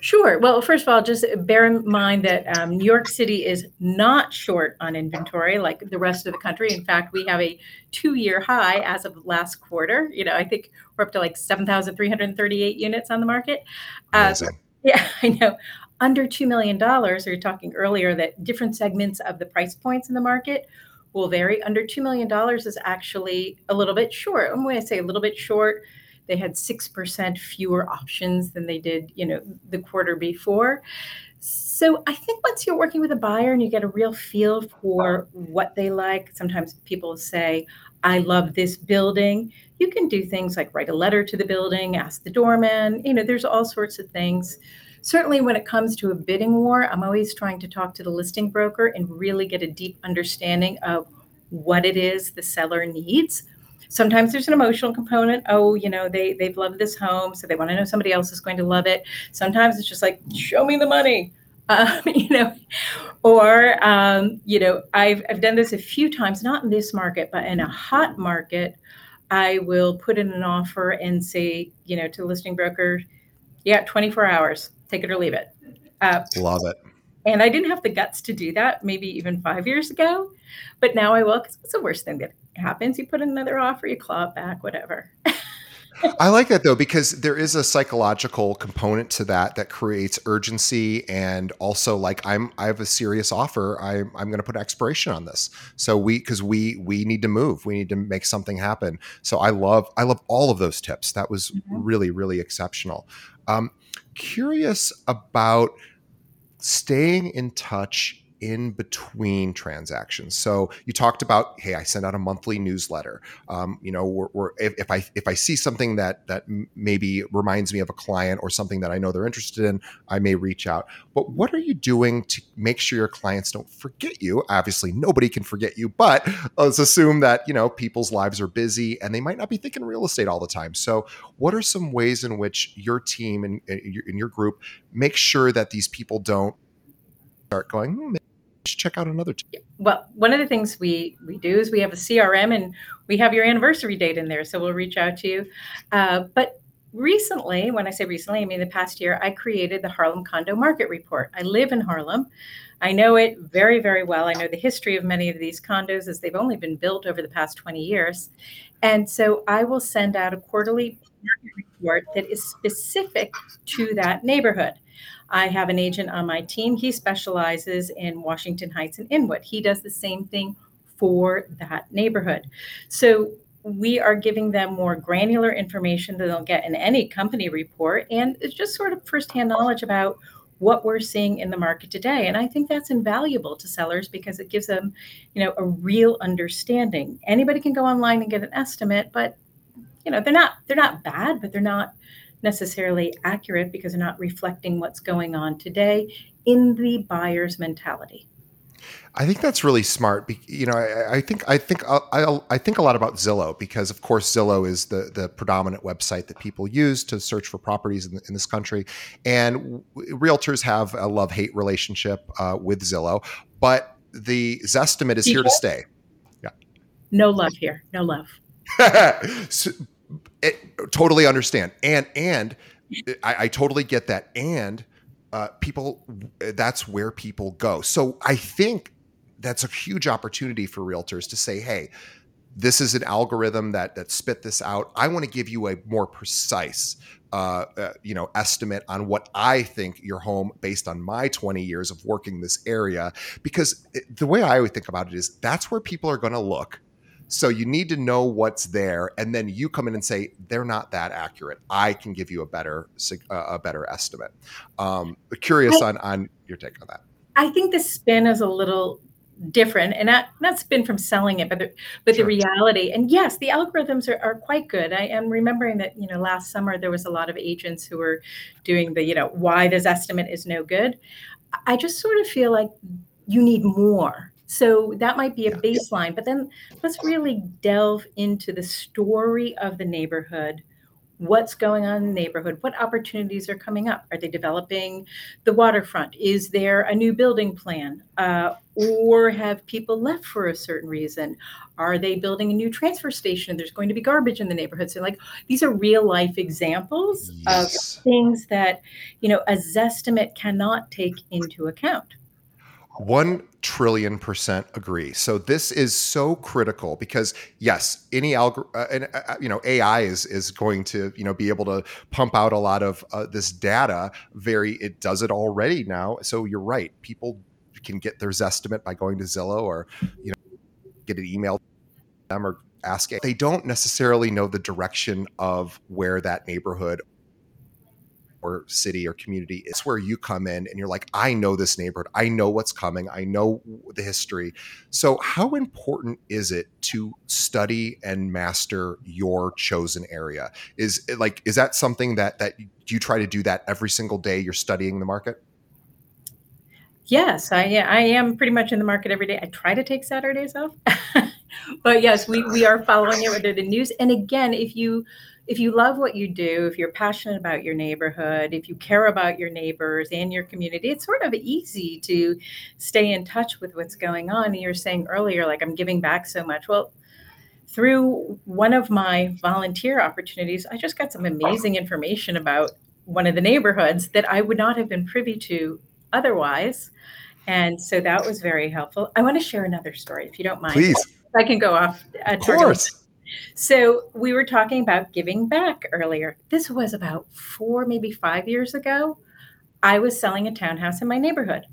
Sure. Well, first of all, just bear in mind that um, New York City is not short on inventory like the rest of the country. In fact, we have a two-year high as of last quarter. You know, I think we're up to like 7,338 units on the market. Uh, Yeah, I know. Under $2 million, we were talking earlier that different segments of the price points in the market will vary. Under $2 million is actually a little bit short. And when I say a little bit short, they had 6% fewer options than they did, you know, the quarter before. So I think once you're working with a buyer and you get a real feel for uh-huh. what they like, sometimes people say, I love this building. You can do things like write a letter to the building, ask the doorman. You know, there's all sorts of things. Certainly, when it comes to a bidding war, I'm always trying to talk to the listing broker and really get a deep understanding of what it is the seller needs. Sometimes there's an emotional component. Oh, you know, they they've loved this home, so they want to know somebody else is going to love it. Sometimes it's just like, show me the money. Um, you know, or um, you know, I've I've done this a few times, not in this market, but in a hot market I will put in an offer and say, you know, to the listing broker, yeah, 24 hours, take it or leave it. Uh, Love it. And I didn't have the guts to do that maybe even five years ago, but now I will because it's the worst thing that happens. You put in another offer, you claw it back, whatever. I like that though because there is a psychological component to that that creates urgency and also like I'm I have a serious offer. I I'm going to put expiration on this. So we because we we need to move. We need to make something happen. So I love I love all of those tips. That was mm-hmm. really really exceptional. Um, curious about staying in touch in between transactions. So you talked about, hey, I send out a monthly newsletter. Um, you know, we're, we're, if, if, I if I see something that that maybe reminds me of a client or something that I know they're interested in, I may reach out. But what are you doing to make sure your clients don't forget you? Obviously, nobody can forget you, but let's assume that you know people's lives are busy and they might not be thinking real estate all the time. So, what are some ways in which your team and in your group make sure that these people don't start going? Hmm, check out another team. Well, one of the things we we do is we have a CRM and we have your anniversary date in there, so we'll reach out to you. Uh, but recently, when I say recently, I mean the past year, I created the Harlem Condo Market Report. I live in Harlem. I know it very, very well. I know the history of many of these condos as they've only been built over the past 20 years. And so I will send out a quarterly report that is specific to that neighborhood. I have an agent on my team. He specializes in Washington Heights and Inwood. He does the same thing for that neighborhood. So we are giving them more granular information than they'll get in any company report. And it's just sort of firsthand knowledge about what we're seeing in the market today. And I think that's invaluable to sellers because it gives them, you know, a real understanding. Anybody can go online and get an estimate, but you know they're not they're not bad, but they're not necessarily accurate because they're not reflecting what's going on today in the buyer's mentality. I think that's really smart. You know, I, I think I think uh, I, I think a lot about Zillow because, of course, Zillow is the the predominant website that people use to search for properties in, in this country, and realtors have a love hate relationship uh, with Zillow. But the Zestimate is here to stay. Yeah. No love here. No love. so, it, totally understand, and and I, I totally get that, and uh, people that's where people go. So I think that's a huge opportunity for realtors to say, hey, this is an algorithm that that spit this out. I want to give you a more precise, uh, uh, you know, estimate on what I think your home, based on my 20 years of working this area. Because it, the way I always think about it is that's where people are going to look. So you need to know what's there, and then you come in and say they're not that accurate. I can give you a better a better estimate. Um, curious I, on on your take on that. I think the spin is a little different and not not spin from selling it but the, but sure. the reality and yes the algorithms are, are quite good i am remembering that you know last summer there was a lot of agents who were doing the you know why this estimate is no good i just sort of feel like you need more so that might be a baseline but then let's really delve into the story of the neighborhood. What's going on in the neighborhood? What opportunities are coming up? Are they developing the waterfront? Is there a new building plan? Uh, or have people left for a certain reason? Are they building a new transfer station? There's going to be garbage in the neighborhood. So like these are real life examples yes. of things that you know a zestimate cannot take into account. One trillion percent agree. So this is so critical because yes, any algor, uh, and, uh, uh, you know, AI is is going to you know be able to pump out a lot of uh, this data. Very, it does it already now. So you're right. People can get their estimate by going to Zillow or you know get an email them or ask. They don't necessarily know the direction of where that neighborhood or city or community. It's where you come in and you're like, I know this neighborhood. I know what's coming. I know the history. So, how important is it to study and master your chosen area? Is like, is that something that, that you try to do that every single day you're studying the market? Yes, I, I am pretty much in the market every day. I try to take Saturdays off. but yes, we, we are following it with the news. And again, if you if you love what you do, if you're passionate about your neighborhood, if you care about your neighbors and your community, it's sort of easy to stay in touch with what's going on. And you're saying earlier, like, I'm giving back so much. Well, through one of my volunteer opportunities, I just got some amazing information about one of the neighborhoods that I would not have been privy to otherwise. And so that was very helpful. I want to share another story, if you don't mind. Please. I can go off. Uh, of course. So we were talking about giving back earlier. This was about four, maybe five years ago. I was selling a townhouse in my neighborhood.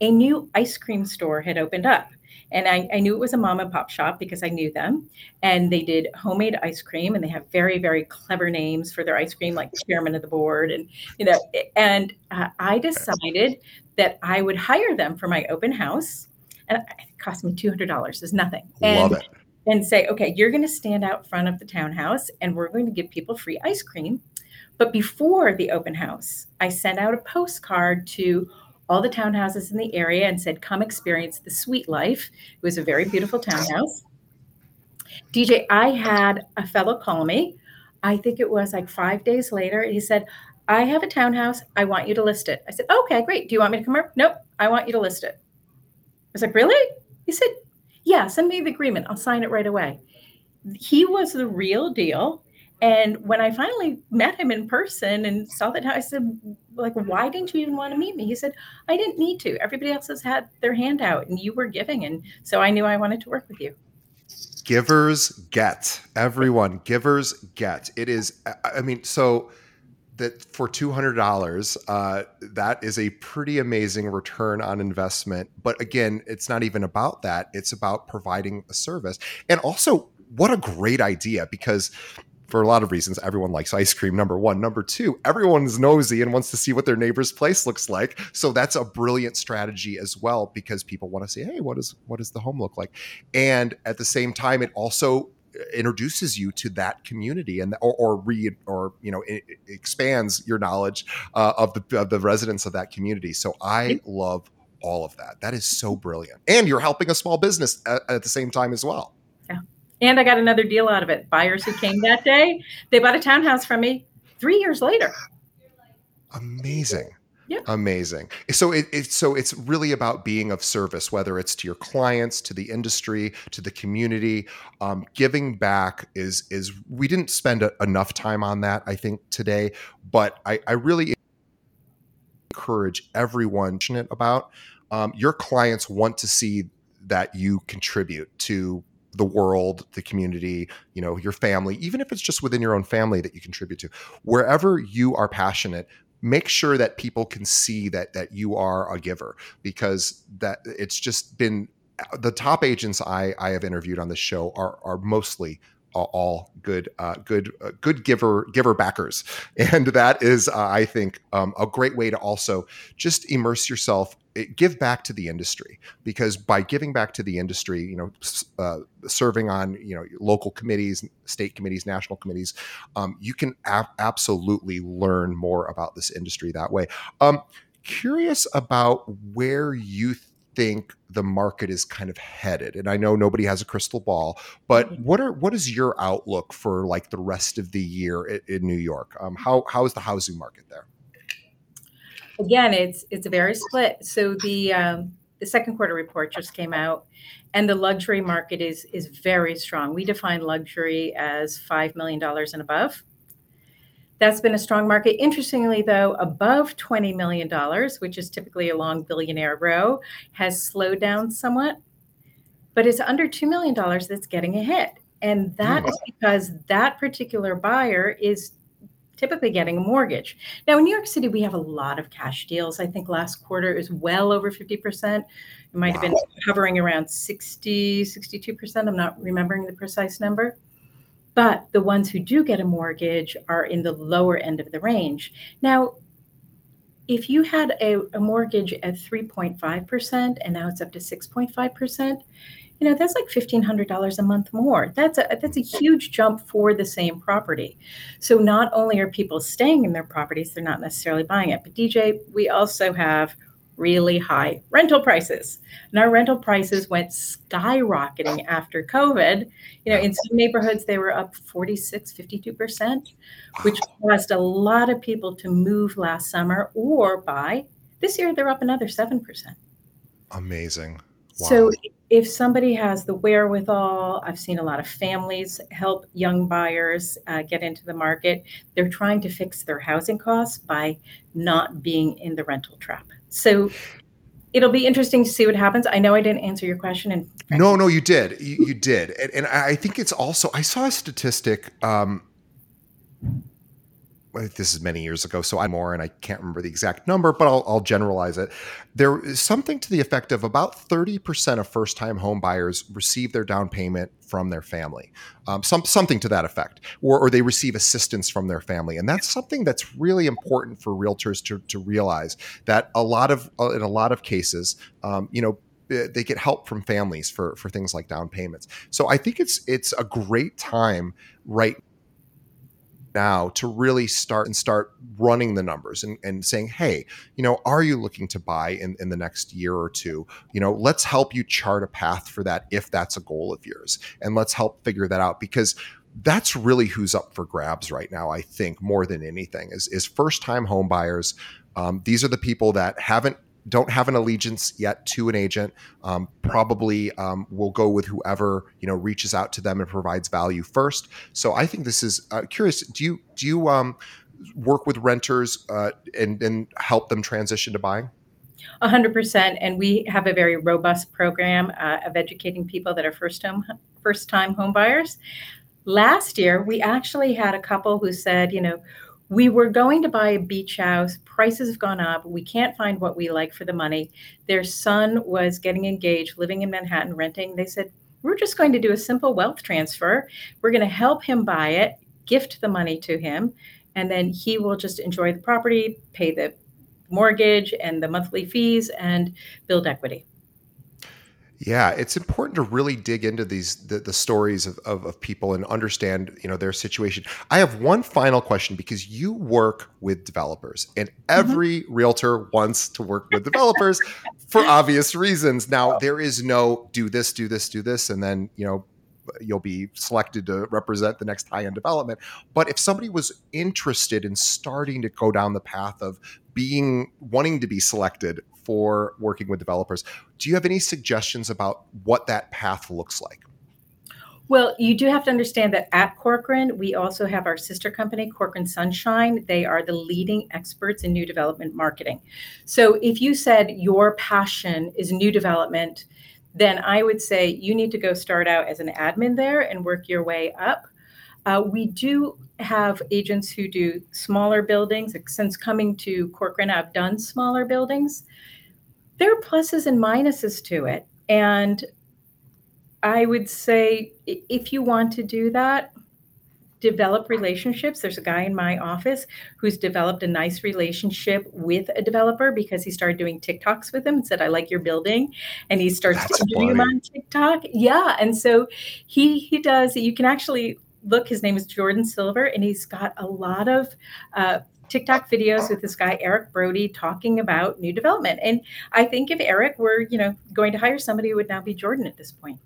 A new ice cream store had opened up. And I, I, knew it was a mom and pop shop because I knew them. And they did homemade ice cream and they have very, very clever names for their ice cream, like chairman of the board. And, you know, and uh, I decided that I would hire them for my open house. And it cost me $200. Is nothing. Love it and say, okay, you're going to stand out front of the townhouse and we're going to give people free ice cream. But before the open house, I sent out a postcard to all the townhouses in the area and said, come experience the sweet life. It was a very beautiful townhouse. DJ, I had a fellow call me. I think it was like five days later. He said, I have a townhouse. I want you to list it. I said, okay, great. Do you want me to come over? Nope. I want you to list it. I was like, really? He said, yeah, send me the agreement. I'll sign it right away. He was the real deal. And when I finally met him in person and saw that, I said, like, why didn't you even want to meet me? He said, I didn't need to. Everybody else has had their hand out and you were giving. And so I knew I wanted to work with you. Givers get. Everyone, givers get. It is, I mean, so that for $200 uh, that is a pretty amazing return on investment. But again it's not even about that. It's about providing a service. And also what a great idea because for a lot of reasons everyone likes ice cream number one. Number two everyone's nosy and wants to see what their neighbor's place looks like. So that's a brilliant strategy as well because people want to say hey what is what does the home look like? And at the same time it also introduces you to that community and or, or read or you know it, it expands your knowledge uh, of the of the residents of that community. So I love all of that. That is so brilliant, and you're helping a small business at, at the same time as well. Yeah, and I got another deal out of it. Buyers who came that day, they bought a townhouse from me three years later. Amazing. Yeah. Amazing. So it, it, so it's really about being of service, whether it's to your clients, to the industry, to the community. Um, giving back is is we didn't spend a, enough time on that, I think, today, but I, I really encourage everyone about um, your clients want to see that you contribute to the world, the community, you know, your family, even if it's just within your own family that you contribute to. Wherever you are passionate, make sure that people can see that that you are a giver because that it's just been the top agents I, I have interviewed on this show are are mostly all good uh, good uh, good giver giver backers. And that is uh, i think um, a great way to also just immerse yourself eh, give back to the industry. Because by giving back to the industry you know uh, serving on you know local committees state committees national committees um, you can ab- absolutely learn more about this industry that way. Um, curious about where you think the market is kind of headed and i know nobody has a crystal ball but mm-hmm. what are what is your outlook for like the rest of the year in, in new york? Um, how how is the housing market there? Again it's it's very split. So the um, the second quarter report just came out and the luxury market is is very strong. We define luxury as five million dollars and above that's been a strong market. Interestingly, though, above $20 million, which is typically a long billionaire row, has slowed down somewhat. But it's under $2 million that's getting a hit. And that mm. because that particular buyer is typically getting a mortgage. Now, in New York City, we have a lot of cash deals. I think last quarter is well over 50%. It might wow. have been hovering around 60, 62%. I'm not remembering the precise number. But the ones who do get a mortgage are in the lower end of the range. Now, if you had a, a mortgage at 3.5% and now it's up to 6.5%, you know that's like $1500 a month more. That's a that's a huge jump for the same property. So not only are people staying in their properties they're not necessarily buying it. But dj we also have really high rental prices. And our rental prices went skyrocketing after COVID. You know, in some neighborhoods, they were up 46, 52%, which caused a lot of people to move last summer or buy. This year, they're up another 7%. Amazing. Wow. So if somebody has the wherewithal, I've seen a lot of families help young buyers uh, get into the market. They're trying to fix their housing costs by not being in the rental trap. So it'll be interesting to see what happens. I know I didn't answer your question. And no, no, you did. You, you did. And, and, I think it's also, I saw a statistic. Um, this is many years ago, so I'm more, and I can't remember the exact number, but I'll, I'll generalize it. There is something to the effect of about 30% of first time home buyers receive their down payment from their family, um, some, something to that effect, or, or they receive assistance from their family. And that's something that's really important for realtors to, to realize that a lot of, uh, in a lot of cases, um, you know, they get help from families for for things like down payments. So I think it's it's a great time right now to really start and start running the numbers and, and saying, hey, you know, are you looking to buy in, in the next year or two? You know, let's help you chart a path for that if that's a goal of yours. And let's help figure that out because that's really who's up for grabs right now, I think, more than anything, is, is first time home buyers. Um, these are the people that haven't don't have an allegiance yet to an agent, um, probably um, will go with whoever you know reaches out to them and provides value first. So I think this is uh, curious. Do you do you um, work with renters uh, and and help them transition to buying? A hundred percent, and we have a very robust program uh, of educating people that are first home first time home buyers. Last year, we actually had a couple who said, you know we were going to buy a beach house. Prices have gone up. We can't find what we like for the money. Their son was getting engaged, living in Manhattan, renting. They said, We're just going to do a simple wealth transfer. We're going to help him buy it, gift the money to him, and then he will just enjoy the property, pay the mortgage and the monthly fees, and build equity. Yeah, it's important to really dig into these the, the stories of, of, of, people and understand you know their situation. I have one final question because you work with developers, and mm-hmm. every mm-hmm. realtor wants to work with developers for obvious reasons. Now there is no do this, do this, do this, and then you know you'll be selected to represent the next high end development. But if somebody was interested in starting to go down the path of being wanting to be selected for working with developers. Do you have any suggestions about what that path looks like? Well, you do have to understand that at Corcoran, we also have our sister company, Corcoran Sunshine. They are the leading experts in new development marketing. So if you said your passion is new development, then I would say you need to go start out as an admin there and work your way up. Uh, we do have agents who do smaller buildings. Since coming to Corcoran, I've done smaller buildings there are pluses and minuses to it. And I would say if you want to do that, develop relationships. There's a guy in my office who's developed a nice relationship with a developer because he started doing TikToks with him and said, I like your building. And he starts That's to interview him on TikTok. Yeah. And so he he does, you can actually look, his name is Jordan Silver, and he's got a lot of uh, TikTok videos with this guy Eric Brody talking about new development. And I think if Eric were, you know, going to hire somebody, it would now be Jordan at this point.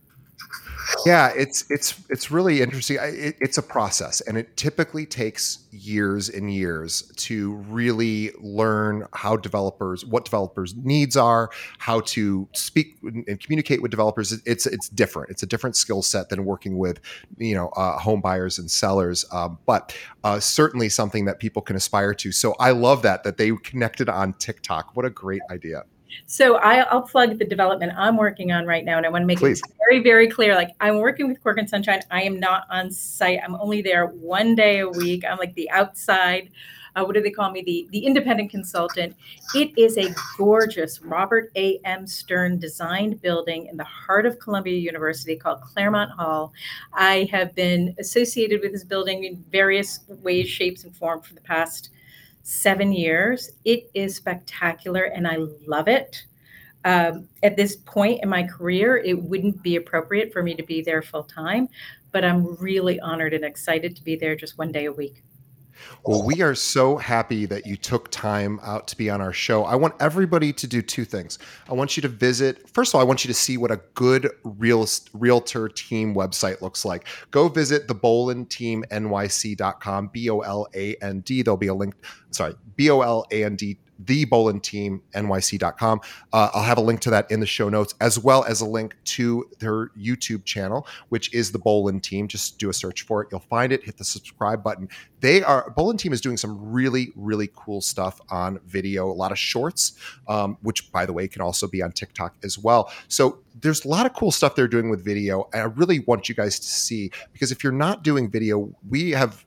Yeah, it's it's it's really interesting. It, it's a process, and it typically takes years and years to really learn how developers, what developers' needs are, how to speak and communicate with developers. It's it's different. It's a different skill set than working with you know uh, home buyers and sellers, um, but uh, certainly something that people can aspire to. So I love that that they connected on TikTok. What a great idea! So I, will plug the development I'm working on right now, and I want to make Please. it very, very clear. Like I'm working with Corcoran Sunshine. I am not on site. I'm only there one day a week. I'm like the outside. Uh, what do they call me? The the independent consultant. It is a gorgeous Robert A. M. Stern designed building in the heart of Columbia University called Claremont Hall. I have been associated with this building in various ways, shapes, and form for the past seven years. It is spectacular and I love it. Um, at this point in my career, it wouldn't be appropriate for me to be there full time, but I'm really honored and excited to be there just one day a week. Well, we are so happy that you took time out to be on our show. I want everybody to do two things. I want you to visit, first of all, I want you to see what a good real, realtor team website looks like. Go visit the Boland Team NYC.com, B O L A N D. There'll be a link, sorry, B O L A N D the Boland Team, NYC.com. Uh, I'll have a link to that in the show notes, as well as a link to their YouTube channel, which is the Boland Team. Just do a search for it. You'll find it. Hit the subscribe button. They are, Boland Team is doing some really, really cool stuff on video, a lot of shorts, um, which, by the way, can also be on TikTok as well. So there's a lot of cool stuff they're doing with video. And I really want you guys to see because if you're not doing video, we have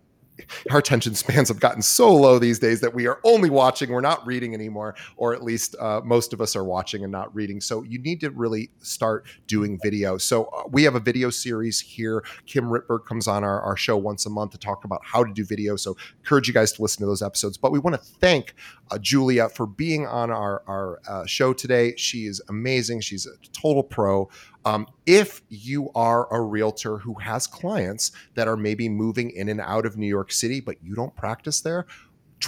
our attention spans have gotten so low these days that we are only watching we're not reading anymore or at least uh, most of us are watching and not reading. So you need to really start doing video. So uh, we have a video series here. Kim Rittberg comes on our, our show once a month to talk about how to do video. So encourage you guys to listen to those episodes. But we want to thank uh, julia for being on our, our uh, show today. She is amazing. She's a total pro um, if you are a realtor who has clients that are maybe moving in and out of New York City, but you don't practice there,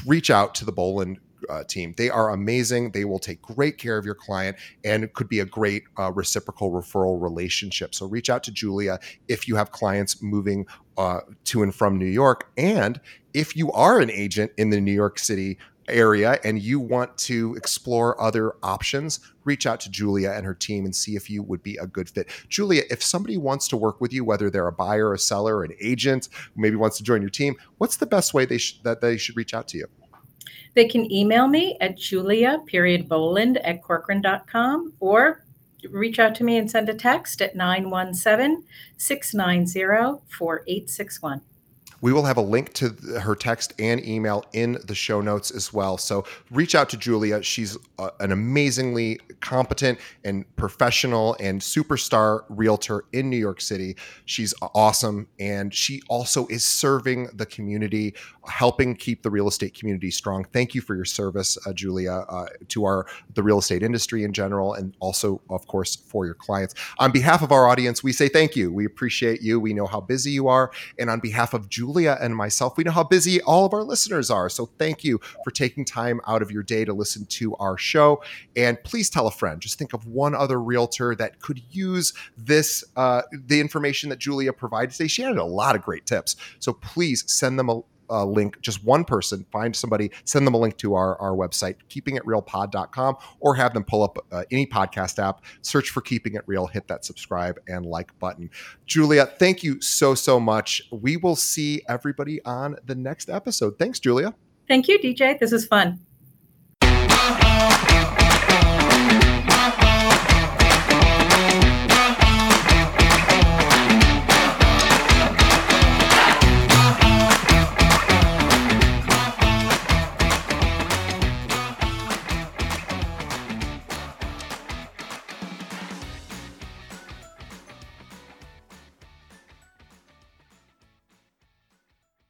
reach out to the Boland uh, team. They are amazing. They will take great care of your client and could be a great uh, reciprocal referral relationship. So reach out to Julia if you have clients moving uh, to and from New York. And if you are an agent in the New York City area and you want to explore other options, reach out to Julia and her team and see if you would be a good fit. Julia, if somebody wants to work with you, whether they're a buyer, a seller, an agent, maybe wants to join your team, what's the best way they sh- that they should reach out to you? They can email me at julia period boland at corcoran.com or reach out to me and send a text at 917 690 4861. We will have a link to her text and email in the show notes as well. So reach out to Julia. She's uh, an amazingly competent and professional and superstar realtor in New York City. She's awesome. And she also is serving the community, helping keep the real estate community strong. Thank you for your service, uh, Julia, uh, to our the real estate industry in general, and also, of course, for your clients. On behalf of our audience, we say thank you. We appreciate you. We know how busy you are. And on behalf of Julia and myself, we know how busy all of our listeners are. So thank you for taking time out of your day to listen to our show. And please tell a friend. Just think of one other realtor that could use this, uh, the information that Julia provided today. She had a lot of great tips. So please send them a a link, just one person, find somebody, send them a link to our, our website, keepingitrealpod.com, or have them pull up uh, any podcast app, search for Keeping It Real, hit that subscribe and like button. Julia, thank you so, so much. We will see everybody on the next episode. Thanks, Julia. Thank you, DJ. This is fun.